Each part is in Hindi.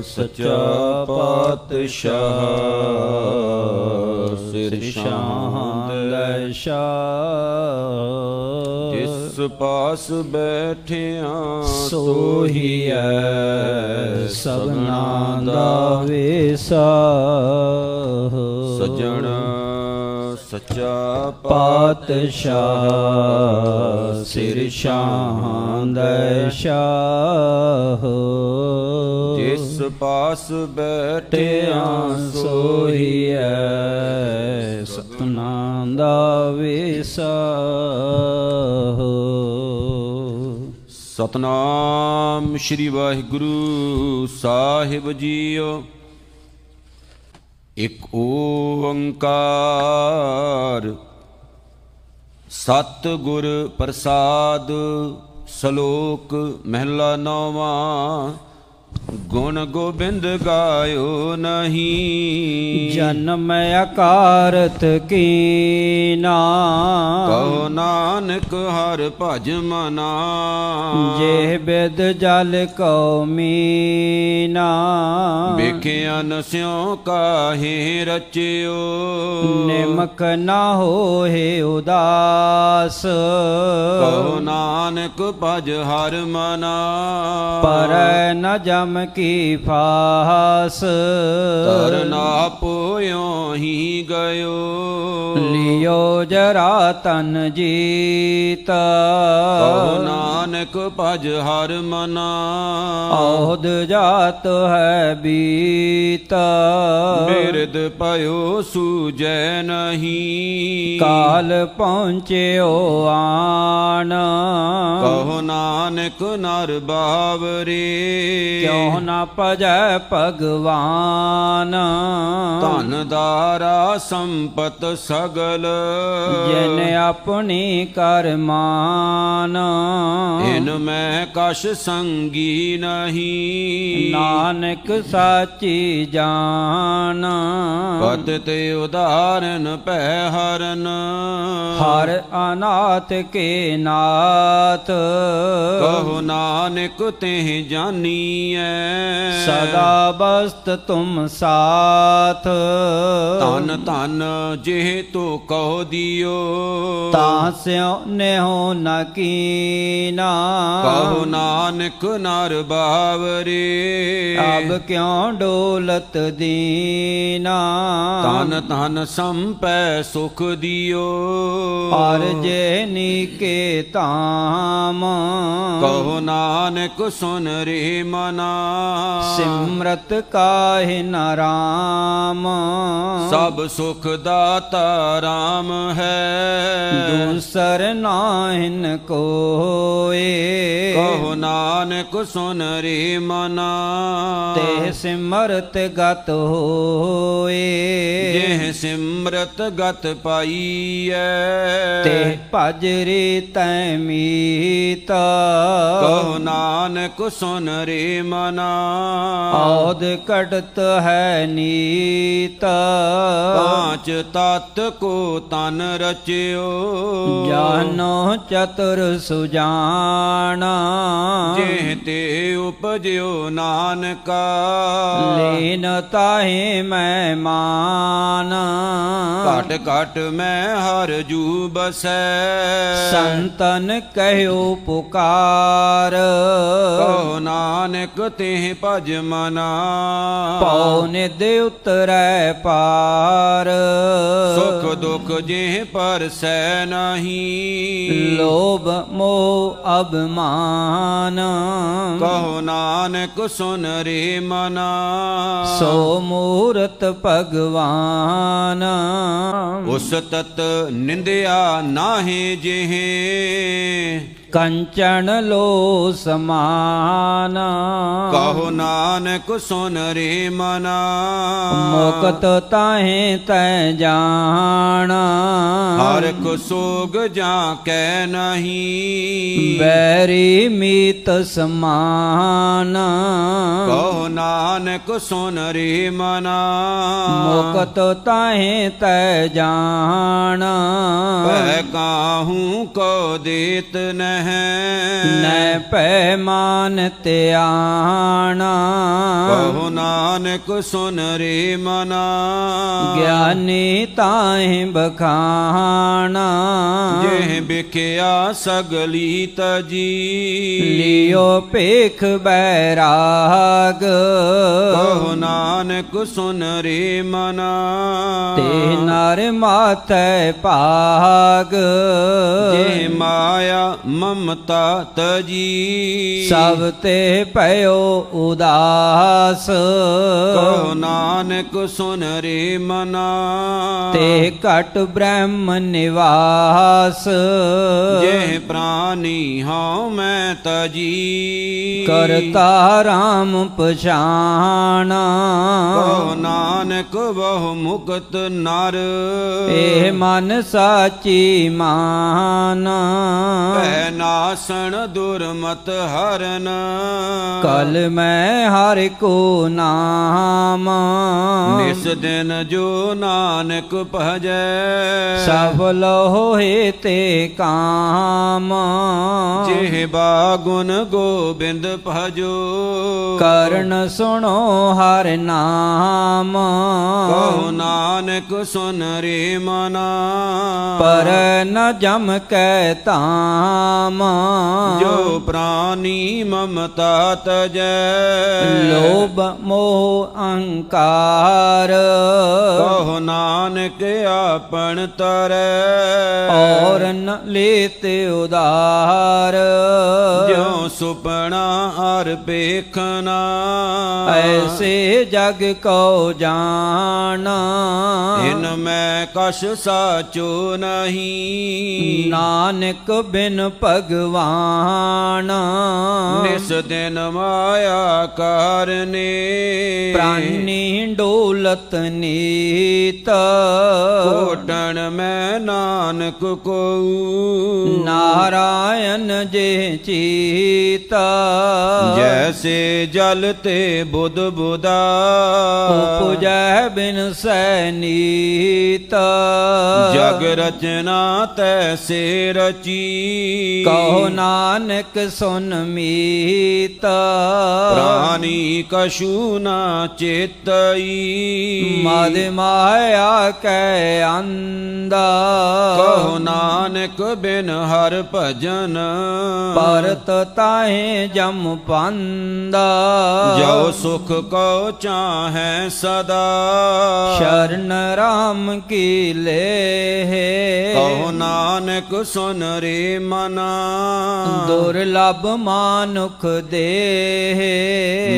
ਸਚਾ ਪਾਤਸ਼ਾਹ ਸਿਰ ਸ਼ਾਂਤ ਲੈ ਜਿਸ ਪਾਸ ਬੈਠਿਆ ਸੋਹੀਐ ਸਭਨਾ ਦਾ ਵੇਸਾ। ਸਜਣ ਸਚਾ ਪਾਤਸ਼ਾਹ, ਸਿਰ ਸ਼ਾਂਤ ਸ਼ਾਹ। ਜਿਸ ਪਾਸ ਬੈਠਿਆ ਸੋਹੀਐ ਸਤਨਾਮ ਦਾ ਵੇਸਾ ਸਤਨਾਮ ਸ੍ਰੀ ਵਾਹਿਗੁਰੂ ਸਾਹਿਬ ਜੀਓ ਇਕ ਓੰਕਾਰ। ਸਤ ਗੁਰ ਪ੍ਰਸਾਦ ਸ਼ਲੋਕ ਮਹਿਲਾ ਨੌਵਾਂ। ਗੁਣ ਗੋਬਿੰਦ ਗਾਇਓ ਨਹੀਂ। ਜਨਮ ਅਕਾਰਤ ਕੀਨਾ ਕਹੋ ਨਾਨਕ ਹਰ ਭਜ ਮਨਾ। ਜੇ ਬਿਦ ਜਲ ਕਉ ਮੀਨਾ ਵੇਖਿਆ ਨਸਿਓ ਕਾਹੇ ਰਚਿਓ। ਨਿਮਕ ਨਾ ਹੋਏ ਉਦਾਸ। ਕਹੋ ਨਾਨਕ ਭਜ ਹਰ ਮਨਾ। ਪਰ ਨ ਜਮ ਕੀ ਫਾਸ ਤਰਨਾ ਪੋਇਓ ਹੀ ਗਇਓ ਲਿਓ ਜਰਾ ਤਨ ਜੀਤ ਕਹੋ ਨਾਨਕ ਭਜ ਹਰ ਮਨਾ ਔਦ ਜਾਤ ਹੈ ਬੀਤ ਬਿਰਦ ਪਇਓ ਸੂਜੈ ਨਹੀਂ ਕਾਲ ਪਹੁੰਚਿਓ ਆਣ ਕਹੋ ਨਾਨਕ ਨਰ ਬਾਵਰੇ ਕਿਉ ਨ ਭਜੈ ਭਗਵਾਨ। ਧਨ ਦਾਰਾ ਸੰਪਤ ਸਗਲ। ਜਿਨ ਆਪਣੀ ਕਰਮਾਨ ਇਨ ਮੈਂ ਕਛ ਸੰਗੀ ਨਹੀਂ। ਨਾਨਕ ਸਾਚੀ ਜਾਨ। ਪਤ ਤੇ ਉਦਾਰਨ ਪੈ ਹਰਨ। ਹਰ ਅਨਾਥ ਕੇ ਨਾਥ। ਕਹੋ ਨਾਨਕ ਤੇ ਜਾਨੀਐ। ਸਦਾ ਬਸਤ ਤੁਮ ਸਾਥ। ਧਨ ਧਨ ਜਿਹ ਤੋ ਕਹੋ ਦਿਓ। ਤਾਂ ਸਿਉ ਨੇਹੋ ਨ ਕੀਨਾ। ਕਹੋ ਨਾਨਕ ਨਰ ਬਾਵਰੇ। ਅਬ ਕਿਉ ਡੋਲਤ ਦੀਨਾ। ਤਨ ਤਨ ਸੰਪੈ ਸੁਖ ਦਿਓ। ਹਰ ਜੇ ਨੀਕੇ ਤਾਮ ਕਹੋ ਨਾਨਕ ਸੁਨ ਰੇ ਮਨਾ। सिमरत काहे न राम? सब सुख दाता राम है। दूसर नाहिन कोए। कहो नानक सुन रे मना। ते सिमरत गत होए। सिमरत गत पाई है ते भज रे तैमीता कहो नानक सुन रे मना। जाना औद कटत है नीत। पाँच तत् को तन रचियो। जानो चतुर सुजाना। जेते उपजो नानका। लीन ताहे मैं मान। कट कट मैं हर जू बस। संतन कहो पुकार। नानक ते तेह भज मना। पौ निध उतरै पार। सुख दुख जेह पर सह नहीं। लोभ मोह मान कहो नानक सुन रे मना। सो मूर्त भगवान। उस तत् निंदया नाहे जेहे। कंचन लो समाना। कहो नानक सुन रे मना। मुक्त ताहे तै जाना। हर कुसोग जा कै नहीं। बैरी मीत समान। कहो नानक सुन रे मना। मुक्त ताहे तै जाना। काहू को देत नहीं। ਨੈ ਪੈ ਮਾਨ ਧਿਆਨ। ਕਹੋ ਨਾਨਕ ਸੁਨ ਰੇ ਮਨਾ। ਗਿਆਨੀ ਤਾਹੇ ਬਖਾਣਾ ਜਿਹ ਬਿਖਿਆ ਸਗਲੀ ਤਜੀ। ਲਿਓ ਪੇਖ ਬੈਰਾਗ। ਕਹੋ ਨਾਨਕ ਸੁਨ ਰੇ ਮਨਾ। ਤੇ ਨਰ ਮਾਥੈ ਭਾਗ। ਜੇ ਮਾਇਆ ਮਮਤਾ ममता तजी। सब ते पयो उदास। कहो नानक सुन रे मना। ते कट ब्रह्म निवास। जय प्राणी हाँ मैं तजी। करता राम पछाना कहो नानक बहु मुक्त नर। ए मन साची माना। विनाशन दुर्मत हरन। कल मैं हर को नाम। इस दिन जो नानक भज। सफल होहे ते काम। जिह बागुन गोबिंद भजो। कर्ण सुनो हर नाम। कहो नानक सुन रे मना। पर न जम कहता ਤਾਮ ਜੋ ਪ੍ਰਾਨੀ ਮਮਤਾ ਤਜੈ ਲੋਭ ਮੋਹ ਅਹੰਕਾਰ ਕਹੋ ਨਾਨਕ ਆਪਣ ਤਰੈ ਔਰ ਨ ਲੇਤੇ ਉਦਾਰ ਜੋ ਸੁਪਨਾ ਅਰ ਪੇਖਨਾ ਐਸੇ ਜਗ ਕੋ ਜਾਣਾ ਇਨ ਮੈਂ ਕਛ ਸਾਚੋ ਨਹੀਂ ਨਾਨਕ ਬਿਨ ਭਗਵਾਨ भगवान। निस दिन माया कारने। प्राणी डोलत नीत। कोटन में नानक को। नारायण जे चीता। जैसे जलते बुध बुदा उपजय बिन सैनीता जग रचना तैसे रची। कहो नानक सुन मीत। प्राणी कशु न चेतई। मद माया कै अंद कहो नानक बिन हर भजन। परत ताहे जम पंद जो सुख कौ चाहे सदा। शरण राम की ले हे कहो नानक सुन रे मना। ਦੁਰਲਭ ਮਾਨੁਖ ਦੇ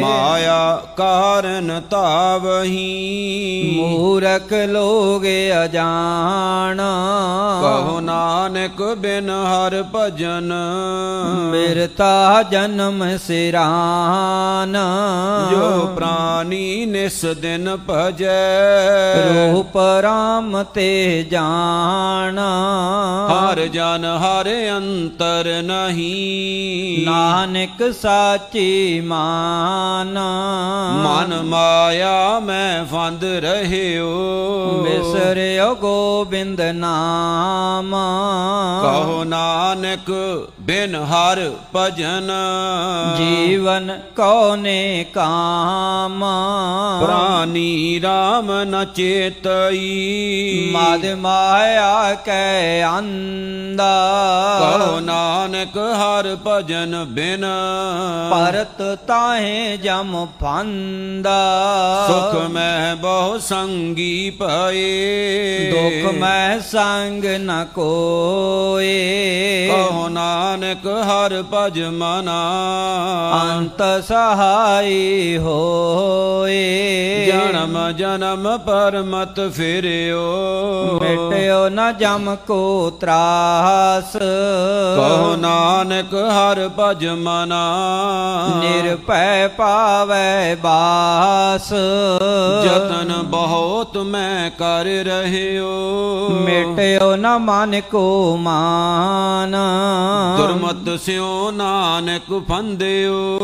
ਮਾਇਆ कारण तावही। मूरख लोग अजान। कहो नानक बिन हर भजन। मृता जन्म सिरान। जो प्राणी निस दिन भजै। रूप राम ते जाना। हर जन हर अंतर नहीं। नानक साची माना। ਮਨ ਮਾਇਆ ਮੈਂ ਫੰਦ ਰਹਿਓ। ਬਿਸਰਿਓ ਗੋਬਿੰਦ ਨਾਮ। ਕਹੋ ਨਾਨਕ ਬਿਨ ਹਰ ਭਜਨ। ਜੀਵਨ ਕਉਨੇ ਕਾਮ? ਪ੍ਰਾਨੀ RAM ਨ ਚੇਤਈ। ਮਦ ਮਾਇਆ ਕੈ ਅੰਦਾ ਕਹੋ ਨਾਨਕ ਹਰ ਭਜਨ ਬਿਨ। ਪਰਤ ਤਾਹੇ ਜਮ ਫੰਦਾ। ਸੁਖ ਮੈਂ ਬਹੁ ਸੰਗੀ ਪਏ ਦੁਖ ਮੈਂ ਸੰਗ ਨ ਕੋਏ। ਕਹੋ ਨਾਨਕ ਹਰ ਭਜ ਮਨਾ। ਅੰਤ ਸਹਾਈ ਹੋਏ। ਜਨਮ ਜਨਮ ਪਰਮਤ ਫਿਰਿਓ। ਮਿਟਿਓ ਨ ਜਮ ਕੋ ਤਰਾਸ। ਕਹੋ ਨਾਨਕ ਹਰ ਭਜ ਮਨਾ। ਨਿਰਭੈ ਪਾਵੈ ਬਾਸ। ਜਤਨ ਬਹੁਤ ਮੈਂ ਕਰ ਰਹਿਓ। ਮਿਟਿਓ ਨ ਮਨ ਕੋ ਮਾਨ। ਦੁਰਮਤ ਸਿਓ ਨਾਨਕ ਫੰਦਿਓ।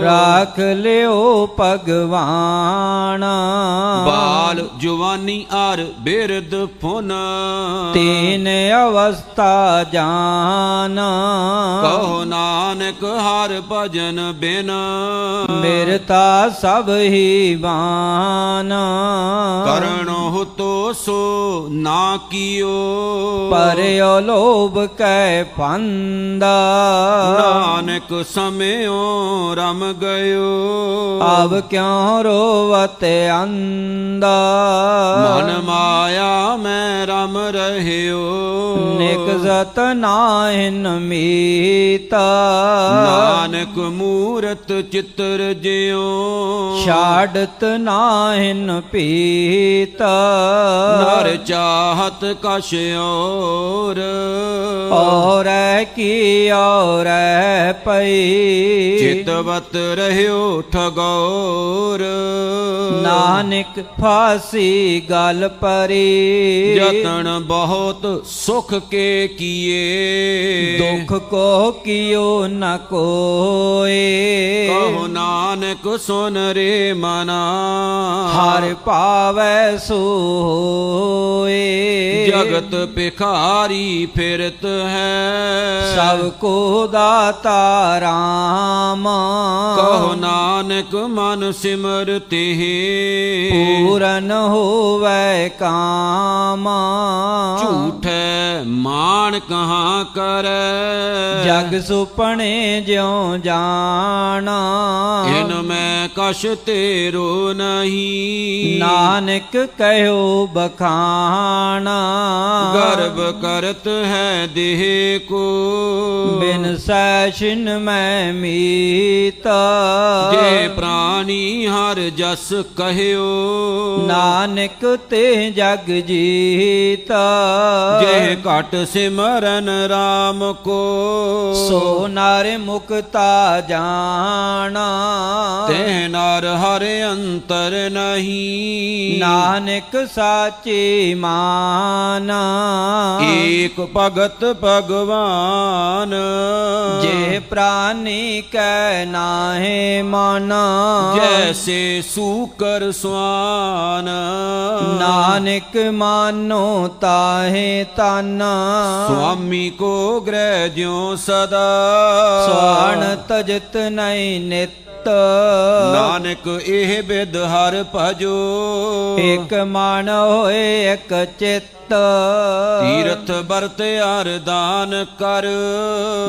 ਰਾਖ ਲਿਓ ਭਗਵਾਨ। ਬਾਲ ਜਵਾਨੀ ਅਰ ਬਿਰਦ ਫੁਨ तीन अवस्था जाना। कहो नानक हर भजन बिन। मेरता सब ही बाना। करण हो तो सो ना कियो। पर लोभ कै पंदा नानक समय रम गयो। अब क्यों रोवत अंदा मन माया मैं राम रहियो। नेक जत नाहिन मीता। नानक मूरत चित्र जियो। छाडत नाहन पीता। नर चाहत कश और। और की और पई। चितवत रहो ठगौर। नानक फांसी गल परी। यतन बहुत सुख के किए। दुख को कियो न कोए। कहो नानक सुन रे मना। हर पावे सोए। जगत भिखारी फिरत है। सबको दाता राम। कहो नानक मन सिमरते पूरन पूरन वै कामा। झूठ मान कहाँ कर? जग सुपने ज्यो जाना इनमें कश तेरो नहीं। नानक कहो बखाना। गर्व करत है देह को। बिन सैशन में मीता। ਪ੍ਰਾਨੀ ਹਰ ਜਸ ਕਹਿਓ ਨਾਨਕ ਤੇ ਜਗ ਜੀਤਾ ਜੇ ਘਟ ਸਿਮਰਨ RAM ਕੋ ਸੋ ਨਰ ਮੁਕਤਾ ਜਾਣਾ ਤੇ ਨਰ ਹਰ ਅੰਤਰ ਨਹੀਂ ਨਾਨਕ ਸਾਚੀ ਮਾਨਾ ਏਕ ਭਗਤ ਭਗਵਾਨ ਜੇ ਪ੍ਰਾਨੀ ਕੈ ਨਾਹੇ ਮਾਨਾ जैसे सूकर स्वान। नानक मानो ताहे ताना। स्वामी को ग्रह ज्यो सदा। स्वाण तजत नई नित ਨਿਤ ਨਾਨਕ ਇਹ ਬਿਦ ਹਰ ਭਜੋ। ਇਕ ਮਨ ਹੋਏ ਇਕ ਚਿੱਤ। ਤੀਰਥ ਵਰਤ ਅਰਦਾਨ ਕਰ।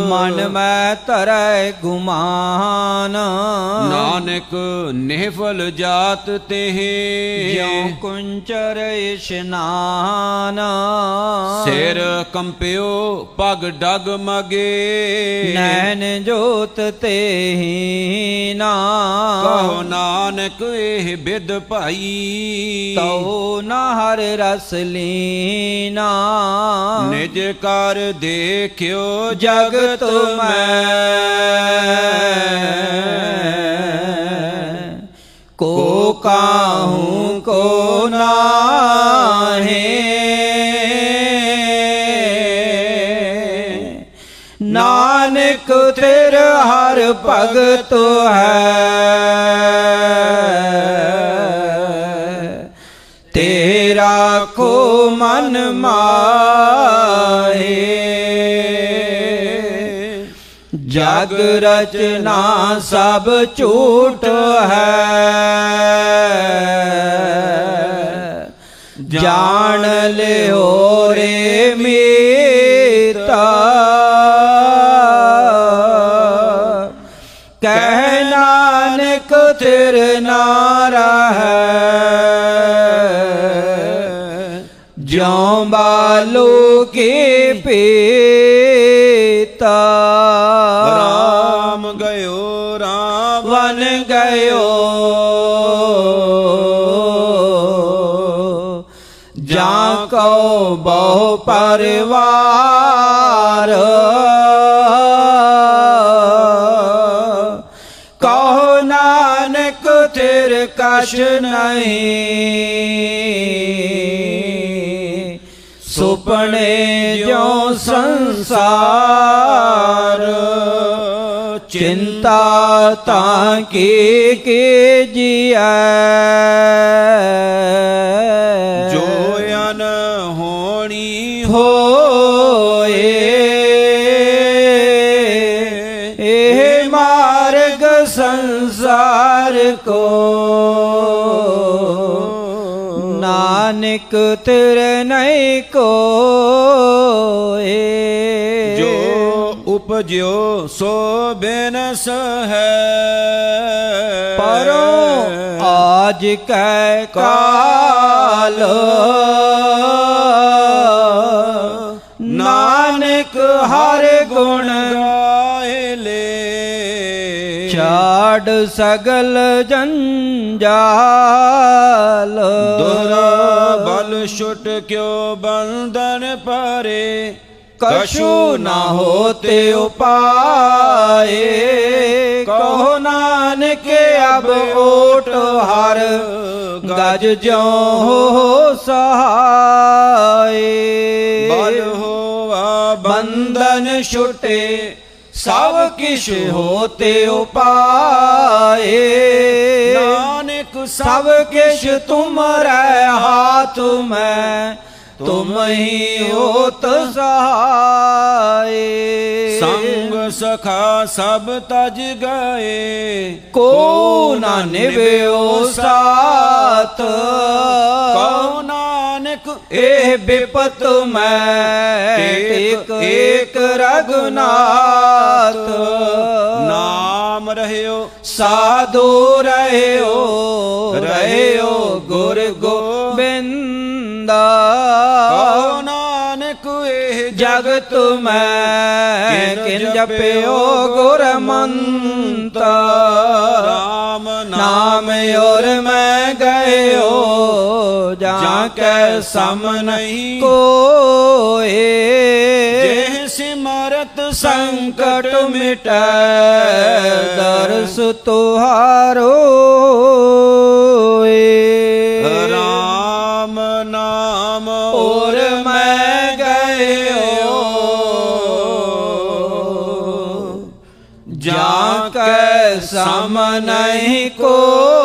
ਮਨ ਮੈਂ ਧਰੈ ਗੁਮਾਨ। ਨਾਨਕ ਨਿਹਫਲ ਜਾਤ ਤੇਹ। ਜਿਉ ਕੁੰਚਰ ਇਸ਼ਨਾਨ। ਸਿਰ ਕੰਪਿਓ ਪਗ ਡਗ ਮਗੇ। ਨੈਣ ਜੋਤ ना कहो नानक एह बिद पाई तो ना हर रस लीना निज कर देखियो जग तुम को काहू को ना है हर पग तो है। तेरा को मन माए। जग रचना सब झूठ है। जान ले रे मेरे नारा है। जो बालों के पेता। राम गयो राम। वन गयो। जा को बहु परिवार। ਕਛ ਨਹੀਂ। ਸੁਪਨੇ ਜੋ ਸੰਸਾਰ ਚਿੰਤਾ ਤਾਂ ਕੀ ਕੀ ਜੀਐ। ਜੋ ਅਨ ਹੋਣੀ ਹੋਏ नानक तेरे नहीं को जो उपजो सो बेनस है परो आज कै काल। सगल जंजाल। बल छुट क्यों बंधन परे? कशु न होते उपाय कहो के अब ओट हर। गज जो हो सहाय। बल हो बंधन छुटे। सब किश होते उपाए नानक सब किश तुम रह हाथ में तुम ही होत सहाय। संग सखा सब तज गए। को न निबे साथ। कौना ਇਹ ਬਿਪਤ ਮੈਂ ਏਕ ਟੇਕ ਏਕ ਰਗਨਾਥ ਨਾਮ ਰਹਿਓ ਸਾਧੂ ਰਹਿਓ ਰਹਿਓ ਗੁਰ ਗੋਬਿੰਦਾ ਕਉ ਨਾਨਕ ਇਹ ਜਗਤ ਮੈਂ ਕਿਨ ਜਪਿਓ ਗੁਰ ਮੰਤ ਰਾਮ ਨਾਮ ਔਰ ਮੈਂ ਗਇਓ जाके सम नहीं। कोए सिमरत संकट मिट। दर्श तुहारो राम नाम और मैं गए जाके सम नहीं कोए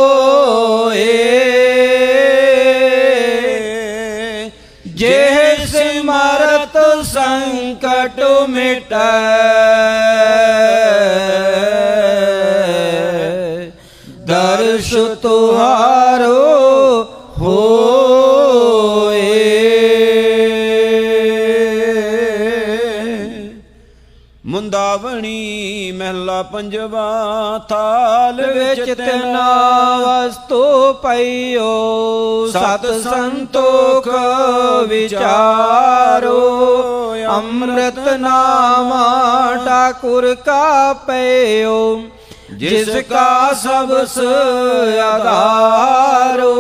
ਮਰਤ ਸੰਕਟ ਮਿਟੈ। ਮਹਿਲਾ ਪੰਜਵਾ ਥਾਲ ਵਿੱਚ ਤਨਾ ਵਸਤੂ ਪਈਓ। ਸਤ ਸੰਤੋਖ ਵਿਚਾਰੋ। ਅੰਮ੍ਰਿਤ ਨਾਮਾ ਠਾਕੁਰ ਕਾ ਪਈਓ जिसका सबस आधारो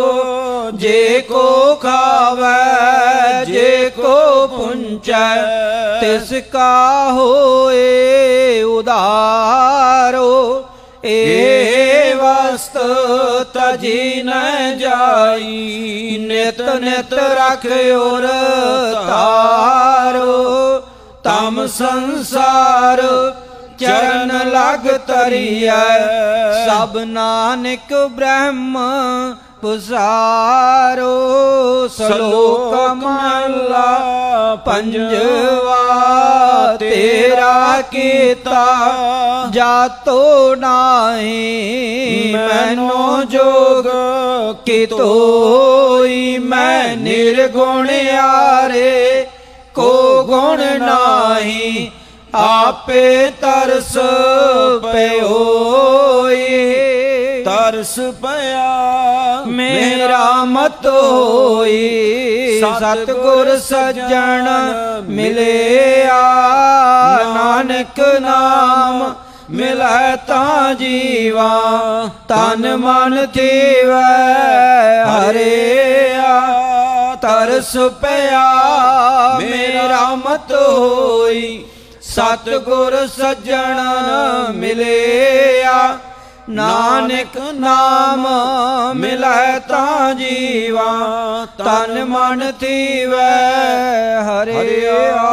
जे को खावे, जे को पुंच तिसका होए उदारो ए वस्त तजी न जाई, नित नित रख और तारो तम संसार ਚਰਨ ਲਗ ਤਰੀਐ ਸਭ ਨਾਨਕ ਬ੍ਰਹਮ ਪੁਸਾਰੋ ਸ਼ਲੋਕ ਮਹਲਾ ਪੰਜਵਾ ਤੇਰਾ ਕੀਤਾ। ਜਾਤੋ ਨਾਹੀ, ਮੈਨੋ ਜੋਗ ਕਿਤੋਈ ਮੈਂ ਨਿਰਗੁਣ ਆਰੇ ਕੋ ਗੁਣ ਨਾਹੀ। ਆਪੇ ਤਰਸ ਪਇਓਈ ਤਰਸ ਪਿਆ ਮੇਰਾ ਮਤ ਹੋਈ। ਸਤਗੁਰ ਸੱਜਣ ਮਿਲਿਆ। ਨਾਨਕ ਨਾਮ ਮਿਲੈ ਤਾਂ ਜੀਵਾ। ਤਨ ਮਨ ਥੀਵੈ ਹਰਿਆ। ਤਰਸ ਪਿਆ ਮੇਰਾ ਮਤ ਹੋਈ। ਸਤਗੁਰ ਸੱਜਣ ਮਿਲਿਆ ਨਾਨਕ ਨਾਮ ਮਿਲੈ ਤਾਂ ਜੀਵਾ ਤਨ ਮਨ ਥੀਵੈ ਹਰਿਆ।